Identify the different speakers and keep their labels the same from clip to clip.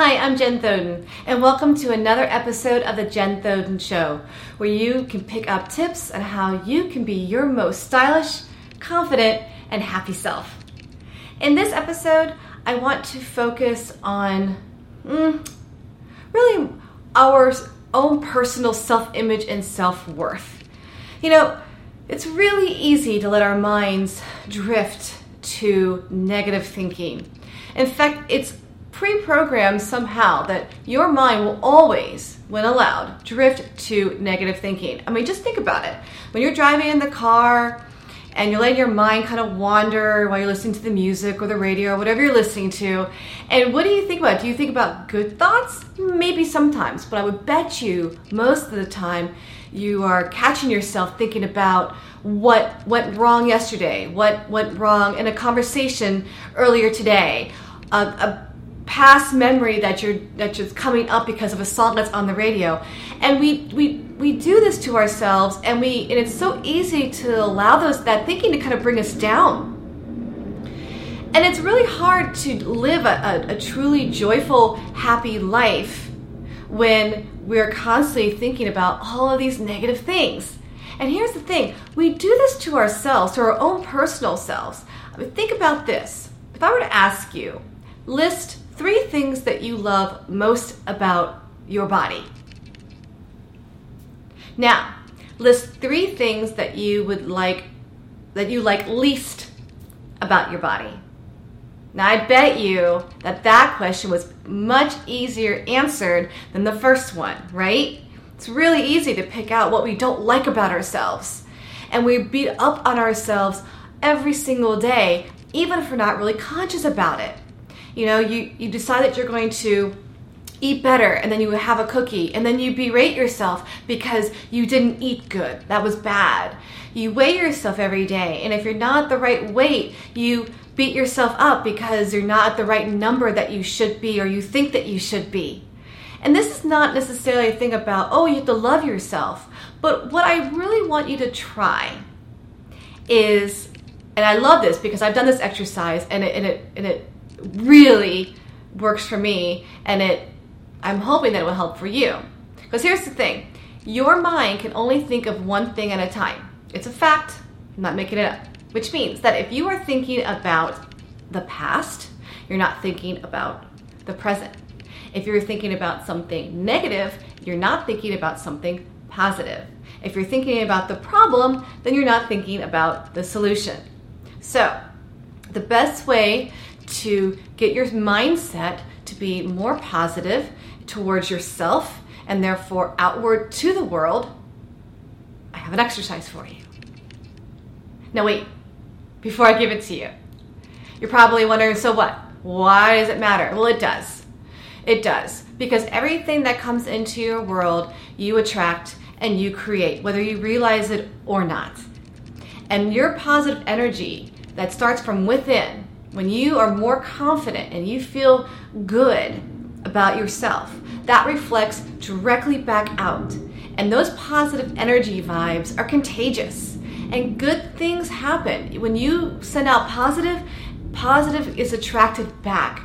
Speaker 1: Hi, I'm Jen Thoden, and welcome to another episode of The Jen Thoden Show, where you can pick up tips on how you can be your most stylish, confident, and happy self. In this episode, I want to focus on mm, really our own personal self image and self worth. You know, it's really easy to let our minds drift to negative thinking. In fact, it's pre programmed somehow that your mind will always, when allowed, drift to negative thinking. I mean, just think about it. When you're driving in the car, and you're letting your mind kind of wander while you're listening to the music or the radio or whatever you're listening to. And what do you think about? Do you think about good thoughts? Maybe sometimes, but I would bet you most of the time you are catching yourself thinking about what went wrong yesterday, what went wrong in a conversation earlier today, a, a past memory that you're that just coming up because of a song that's on the radio. And we we we do this to ourselves and we and it's so easy to allow those that thinking to kind of bring us down. And it's really hard to live a, a, a truly joyful happy life when we're constantly thinking about all of these negative things. And here's the thing we do this to ourselves to our own personal selves. I mean, think about this. If i were to ask you list three things that you love most about your body. Now, list three things that you would like that you like least about your body. Now, I bet you that that question was much easier answered than the first one, right? It's really easy to pick out what we don't like about ourselves. And we beat up on ourselves every single day, even if we're not really conscious about it you know you you decide that you're going to eat better and then you have a cookie and then you berate yourself because you didn't eat good. That was bad. You weigh yourself every day and if you're not the right weight you beat yourself up because you're not at the right number that you should be or you think that you should be. And this is not necessarily a thing about oh you have to love yourself but what i really want you to try is and i love this because i've done this exercise and it, and it, and it really works for me and it I'm hoping that it will help for you. Because here's the thing. Your mind can only think of one thing at a time. It's a fact. I'm not making it up. Which means that if you are thinking about the past, you're not thinking about the present. If you're thinking about something negative, you're not thinking about something positive. If you're thinking about the problem, then you're not thinking about the solution. So, the best way to get your mindset to be more positive towards yourself and therefore outward to the world, I have an exercise for you. Now, wait, before I give it to you, you're probably wondering so what? Why does it matter? Well, it does. It does. Because everything that comes into your world, you attract and you create, whether you realize it or not. And your positive energy that starts from within when you are more confident and you feel good about yourself, that reflects directly back out. And those positive energy vibes are contagious. And good things happen. When you send out positive, positive is attracted back.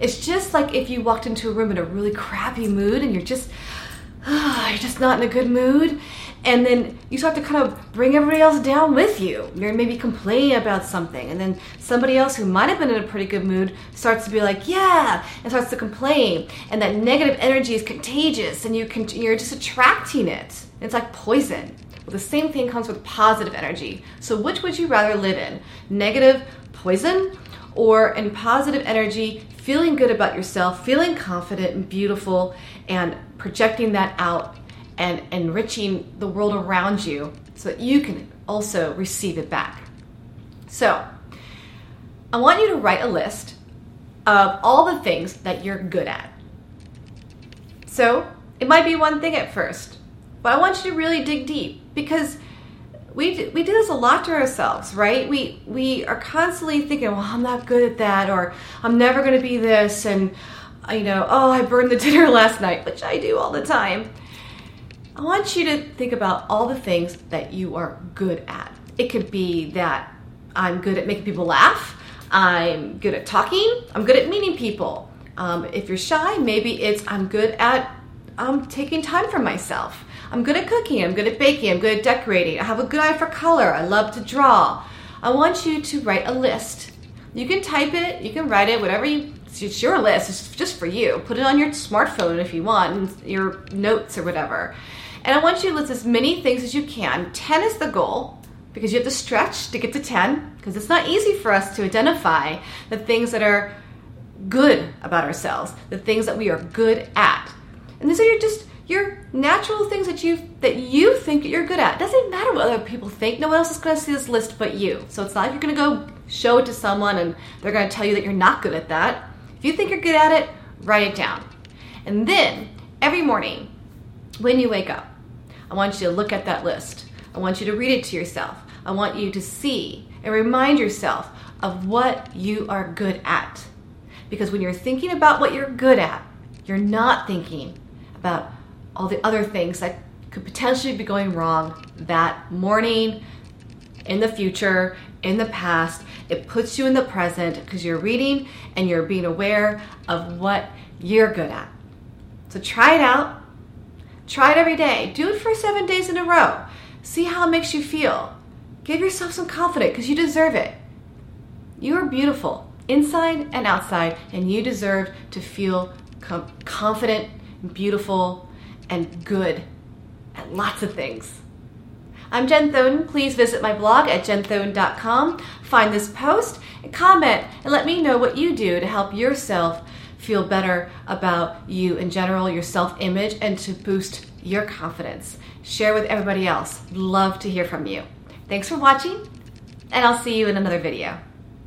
Speaker 1: It's just like if you walked into a room in a really crappy mood and you're just, you're just not in a good mood and then you start to kind of bring everybody else down with you. You're maybe complaining about something, and then somebody else who might have been in a pretty good mood starts to be like, "Yeah," and starts to complain, and that negative energy is contagious, and you can you're just attracting it. It's like poison. Well, the same thing comes with positive energy. So, which would you rather live in? Negative poison, or in positive energy, feeling good about yourself, feeling confident and beautiful, and projecting that out and enriching the world around you so that you can also receive it back. So, I want you to write a list of all the things that you're good at. So, it might be one thing at first, but I want you to really dig deep because we do, we do this a lot to ourselves, right? We we are constantly thinking, "Well, I'm not good at that," or "I'm never going to be this," and you know, "Oh, I burned the dinner last night," which I do all the time. I want you to think about all the things that you are good at. It could be that I'm good at making people laugh, I'm good at talking, I'm good at meeting people, Um, if you're shy, maybe it's I'm good at um, taking time for myself. I'm good at cooking, I'm good at baking, I'm good at decorating, I have a good eye for color, I love to draw. I want you to write a list. You can type it, you can write it, whatever you, it's your list, it's just for you. Put it on your smartphone if you want, your notes or whatever. And I want you to list as many things as you can. 10 is the goal because you have to stretch to get to 10 because it's not easy for us to identify the things that are good about ourselves, the things that we are good at. And these are your just your natural things that you that you think you're good at. It doesn't matter what other people think. No one else is going to see this list but you. So it's not like you're going to go show it to someone and they're going to tell you that you're not good at that. If you think you're good at it, write it down. And then every morning when you wake up, I want you to look at that list. I want you to read it to yourself. I want you to see and remind yourself of what you are good at. Because when you're thinking about what you're good at, you're not thinking about all the other things that could potentially be going wrong that morning, in the future, in the past. It puts you in the present because you're reading and you're being aware of what you're good at. So try it out. Try it every day. Do it for seven days in a row. See how it makes you feel. Give yourself some confidence because you deserve it. You are beautiful inside and outside, and you deserve to feel com- confident, beautiful, and good at lots of things. I'm Jen Thoden. Please visit my blog at jenthoden.com. Find this post comment and let me know what you do to help yourself feel better about you in general, your self image, and to boost your confidence. Share with everybody else. Love to hear from you. Thanks for watching, and I'll see you in another video.